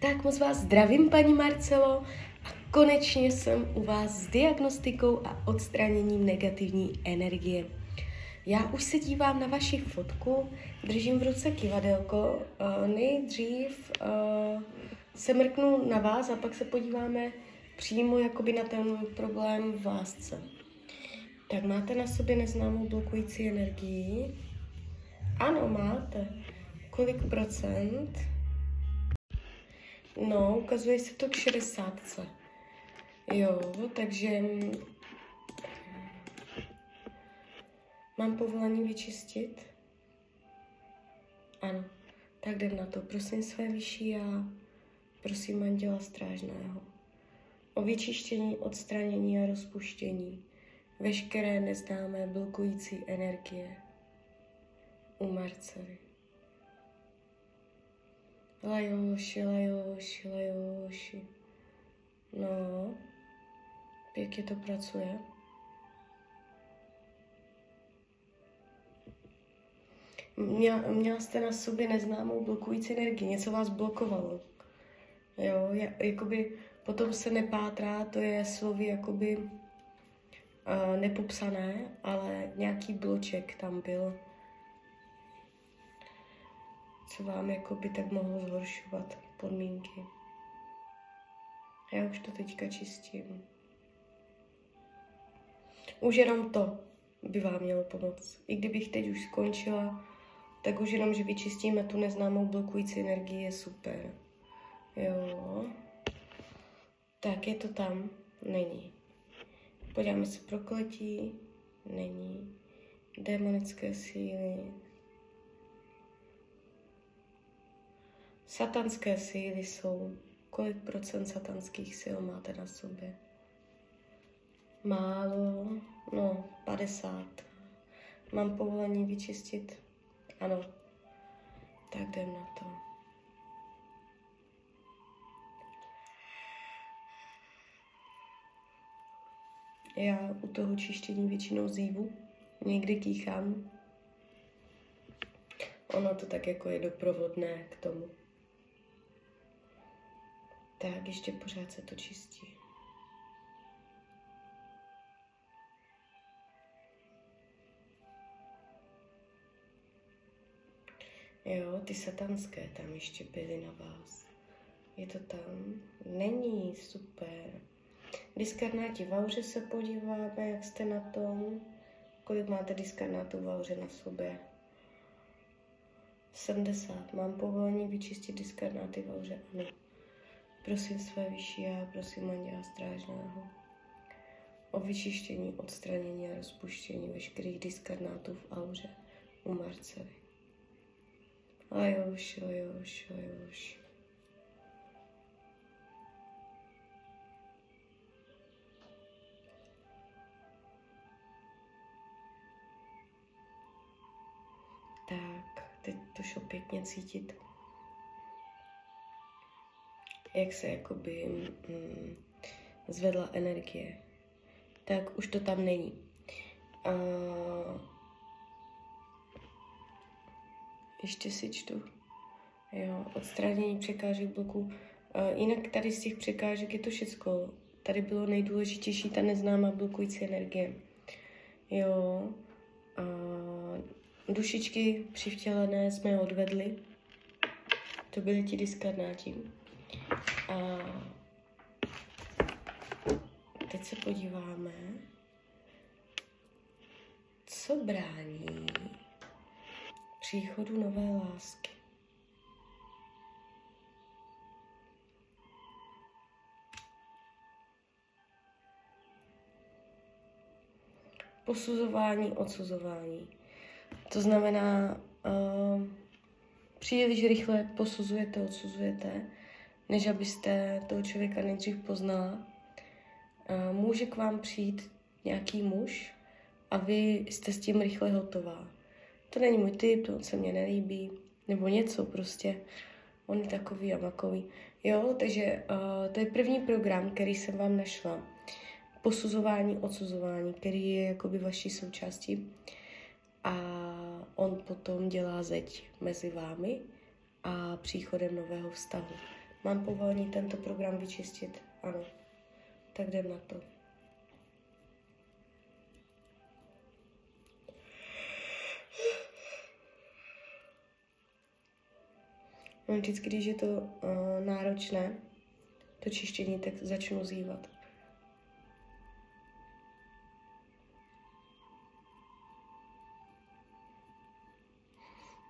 Tak moc vás zdravím, paní Marcelo, a konečně jsem u vás s diagnostikou a odstraněním negativní energie. Já už se dívám na vaši fotku, držím v ruce kivadelko. Nejdřív se mrknu na vás a pak se podíváme přímo jakoby na ten problém v lásce. Tak máte na sobě neznámou blokující energii? Ano, máte. Kolik procent? No, ukazuje se to k 60. Jo, takže mám povolení vyčistit? Ano, tak jdem na to. Prosím své vyšší já, prosím Anděla Strážného o vyčištění, odstranění a rozpuštění veškeré neznámé blokující energie u Marcely. Lajoši, lajoši, lajoši. No, pěkně to pracuje. Měla, měla jste na sobě neznámou blokující energii, něco vás blokovalo. Jo, jakoby potom se nepátrá, to je slovy jakoby uh, nepopsané, ale nějaký bloček tam byl co vám jako by tak mohlo zhoršovat podmínky. Já už to teďka čistím. Už jenom to by vám mělo pomoct. I kdybych teď už skončila, tak už jenom, že vyčistíme tu neznámou blokující energii, je super. Jo. Tak je to tam? Není. Podíváme se prokletí. Není. Démonické síly. Satanské síly jsou. Kolik procent satanských sil máte na sobě? Málo, no, 50. Mám povolení vyčistit? Ano. Tak jdem na to. Já u toho čištění většinou zívu, někdy kýchám. Ono to tak jako je doprovodné k tomu. Tak, ještě pořád se to čistí. Jo, ty satanské tam ještě byly na vás. Je to tam? Není, super. Diskarnáti v auře se podíváme, jak jste na tom. Kolik máte diskarnátů v auře na sobě? 70. Mám povolení vyčistit diskarnáty v auře? Ano. Prosím své vyšší já, prosím Anděla Strážného o vyčištění, odstranění a rozpuštění veškerých diskarnátů v auře u Marcely. Lajoš, lajoš, lajoš. Tak, teď to šlo pěkně cítit jak se jakoby mm, zvedla energie, tak už to tam není. A ještě si čtu. Jo, odstranění překážek bloku. A jinak tady z těch překážek je to všecko. Tady bylo nejdůležitější ta neznámá blokující energie. Jo, a dušičky přivtělené jsme odvedli. To byly ti diskarnáti. Teď se podíváme, co brání příchodu nové lásky. Posuzování, odsuzování. To znamená, uh, příliš rychle posuzujete, odsuzujete než abyste toho člověka nejdřív poznala. Může k vám přijít nějaký muž a vy jste s tím rychle hotová. To není můj typ, to se mně nelíbí, nebo něco prostě. On je takový a makový. Jo, takže to je první program, který jsem vám našla. Posuzování, odsuzování, který je jakoby vaší součástí. A on potom dělá zeď mezi vámi a příchodem nového vztahu. Mám povolení tento program vyčistit? Ano. Tak jdem na to. No, vždycky, když je to uh, náročné, to čištění, tak začnu zývat.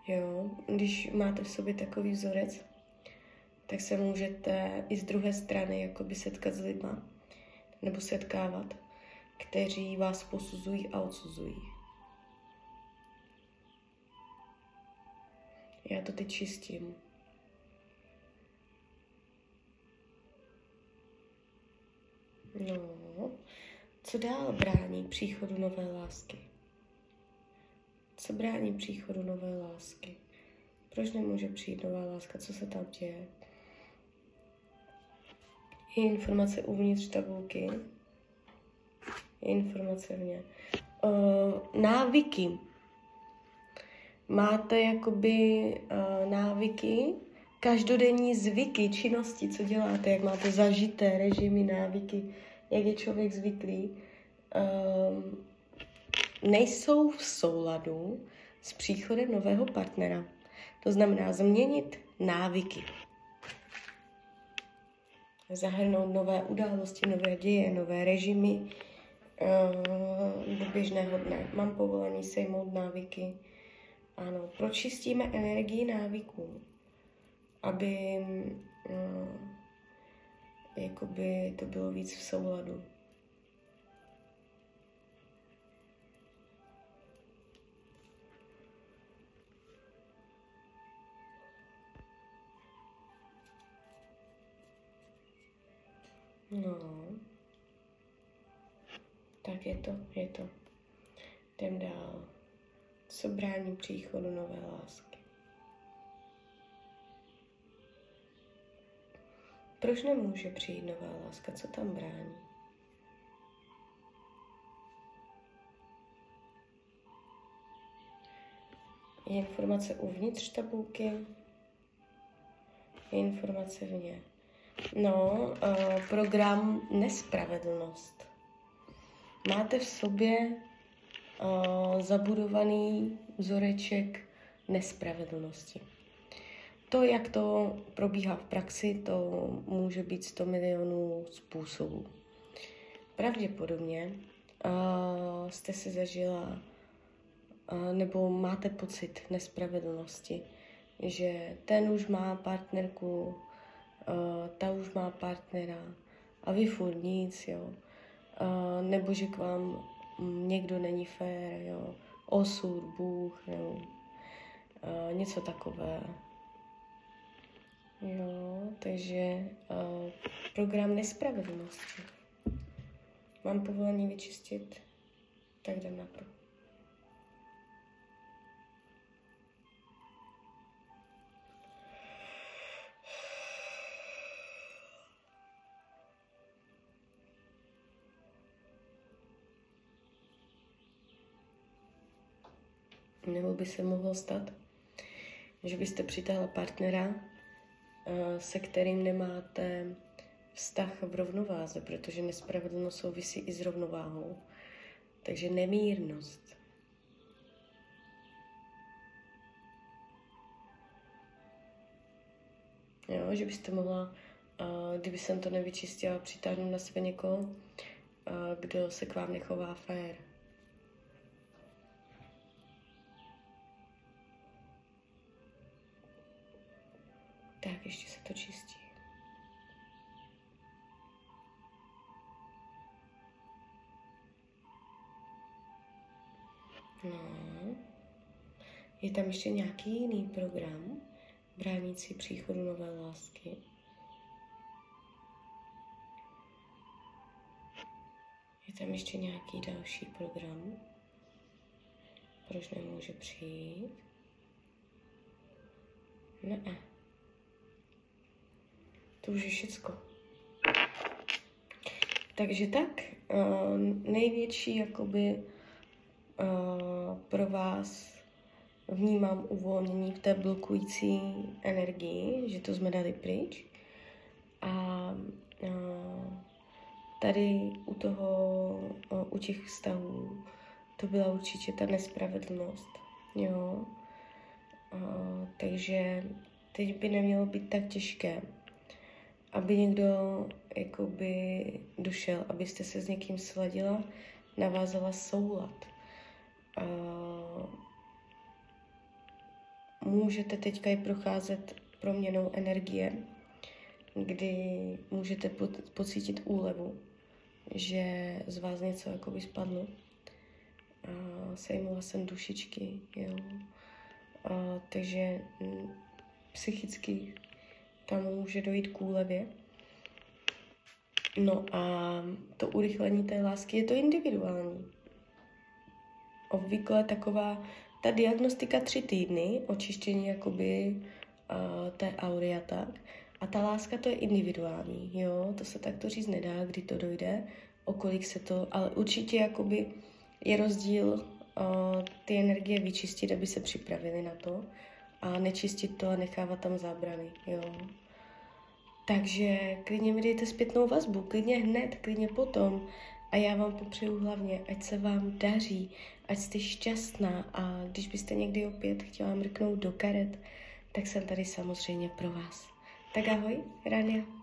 Jo, když máte v sobě takový vzorec, tak se můžete i z druhé strany jakoby setkat s lidma, nebo setkávat, kteří vás posuzují a odsuzují. Já to teď čistím. No, co dál brání příchodu nové lásky? Co brání příchodu nové lásky? Proč nemůže přijít nová láska? Co se tam děje? Je informace uvnitř tabulky. Je informace v ně. Uh, návyky. Máte jakoby uh, návyky, každodenní zvyky, činnosti, co děláte, jak máte zažité režimy, návyky, jak je člověk zvyklý, um, nejsou v souladu s příchodem nového partnera. To znamená změnit návyky. Zahrnout nové události, nové děje, nové režimy uh, do běžného dne. Mám povolení sejmout návyky. Ano, pročistíme energii návyků aby uh, jakoby to bylo víc v souladu. No. Tak je to, je to. Jdem dál. Co brání příchodu nové lásky? Proč nemůže přijít nová láska? Co tam brání? Je informace uvnitř tabulky, je informace vně. No, uh, program nespravedlnost. Máte v sobě uh, zabudovaný vzoreček nespravedlnosti. To, jak to probíhá v praxi, to může být 100 milionů způsobů. Pravděpodobně uh, jste si zažila uh, nebo máte pocit nespravedlnosti, že ten už má partnerku, uh, ta už má partnera a vy furt nic, jo. Uh, nebo že k vám někdo není fér, jo. Osud, Bůh, nebo uh, něco takové. Jo, takže uh, program nespravedlnosti. Mám povolení vyčistit, tak jdem na. Nebo by se mohlo stát, že byste přitáhla partnera, Eh, se kterým nemáte vztah v rovnováze, protože nespravedlnost souvisí i s rovnováhou. Takže nemírnost. Jo, že byste mohla, uh, kdyby jsem to nevyčistila, přitáhnout na sebe někoho, uh, kdo se k vám nechová fér. Tak, ještě se to čistí. No. Je tam ještě nějaký jiný program, bránící příchodu nové lásky. Je tam ještě nějaký další program, proč nemůže přijít? Ne. Už je všecko. Takže tak, uh, největší jakoby uh, pro vás vnímám uvolnění v té blokující energii, že to jsme dali pryč. A, a tady u toho, u těch vztahů, to byla určitě ta nespravedlnost, jo. Takže teď by nemělo být tak těžké, aby někdo jakoby došel, abyste se s někým sladila, navázala soulad. A můžete teďka i procházet proměnou energie, kdy můžete po- pocítit úlevu, že z vás něco jakoby spadlo. A sejmula jsem dušičky, jo. A, takže mm, psychicky tam může dojít k úlevě. No a to urychlení té lásky je to individuální. Obvykle taková ta diagnostika tři týdny, očištění jakoby uh, té aury a tak. A ta láska to je individuální, jo, to se takto říct nedá, kdy to dojde, o kolik se to, ale určitě jakoby je rozdíl uh, ty energie vyčistit, aby se připravili na to a nečistit to a nechávat tam zábrany, jo. Takže klidně mi dejte zpětnou vazbu, klidně hned, klidně potom. A já vám popřeju hlavně, ať se vám daří, ať jste šťastná a když byste někdy opět chtěla mrknout do karet, tak jsem tady samozřejmě pro vás. Tak ahoj, Rania.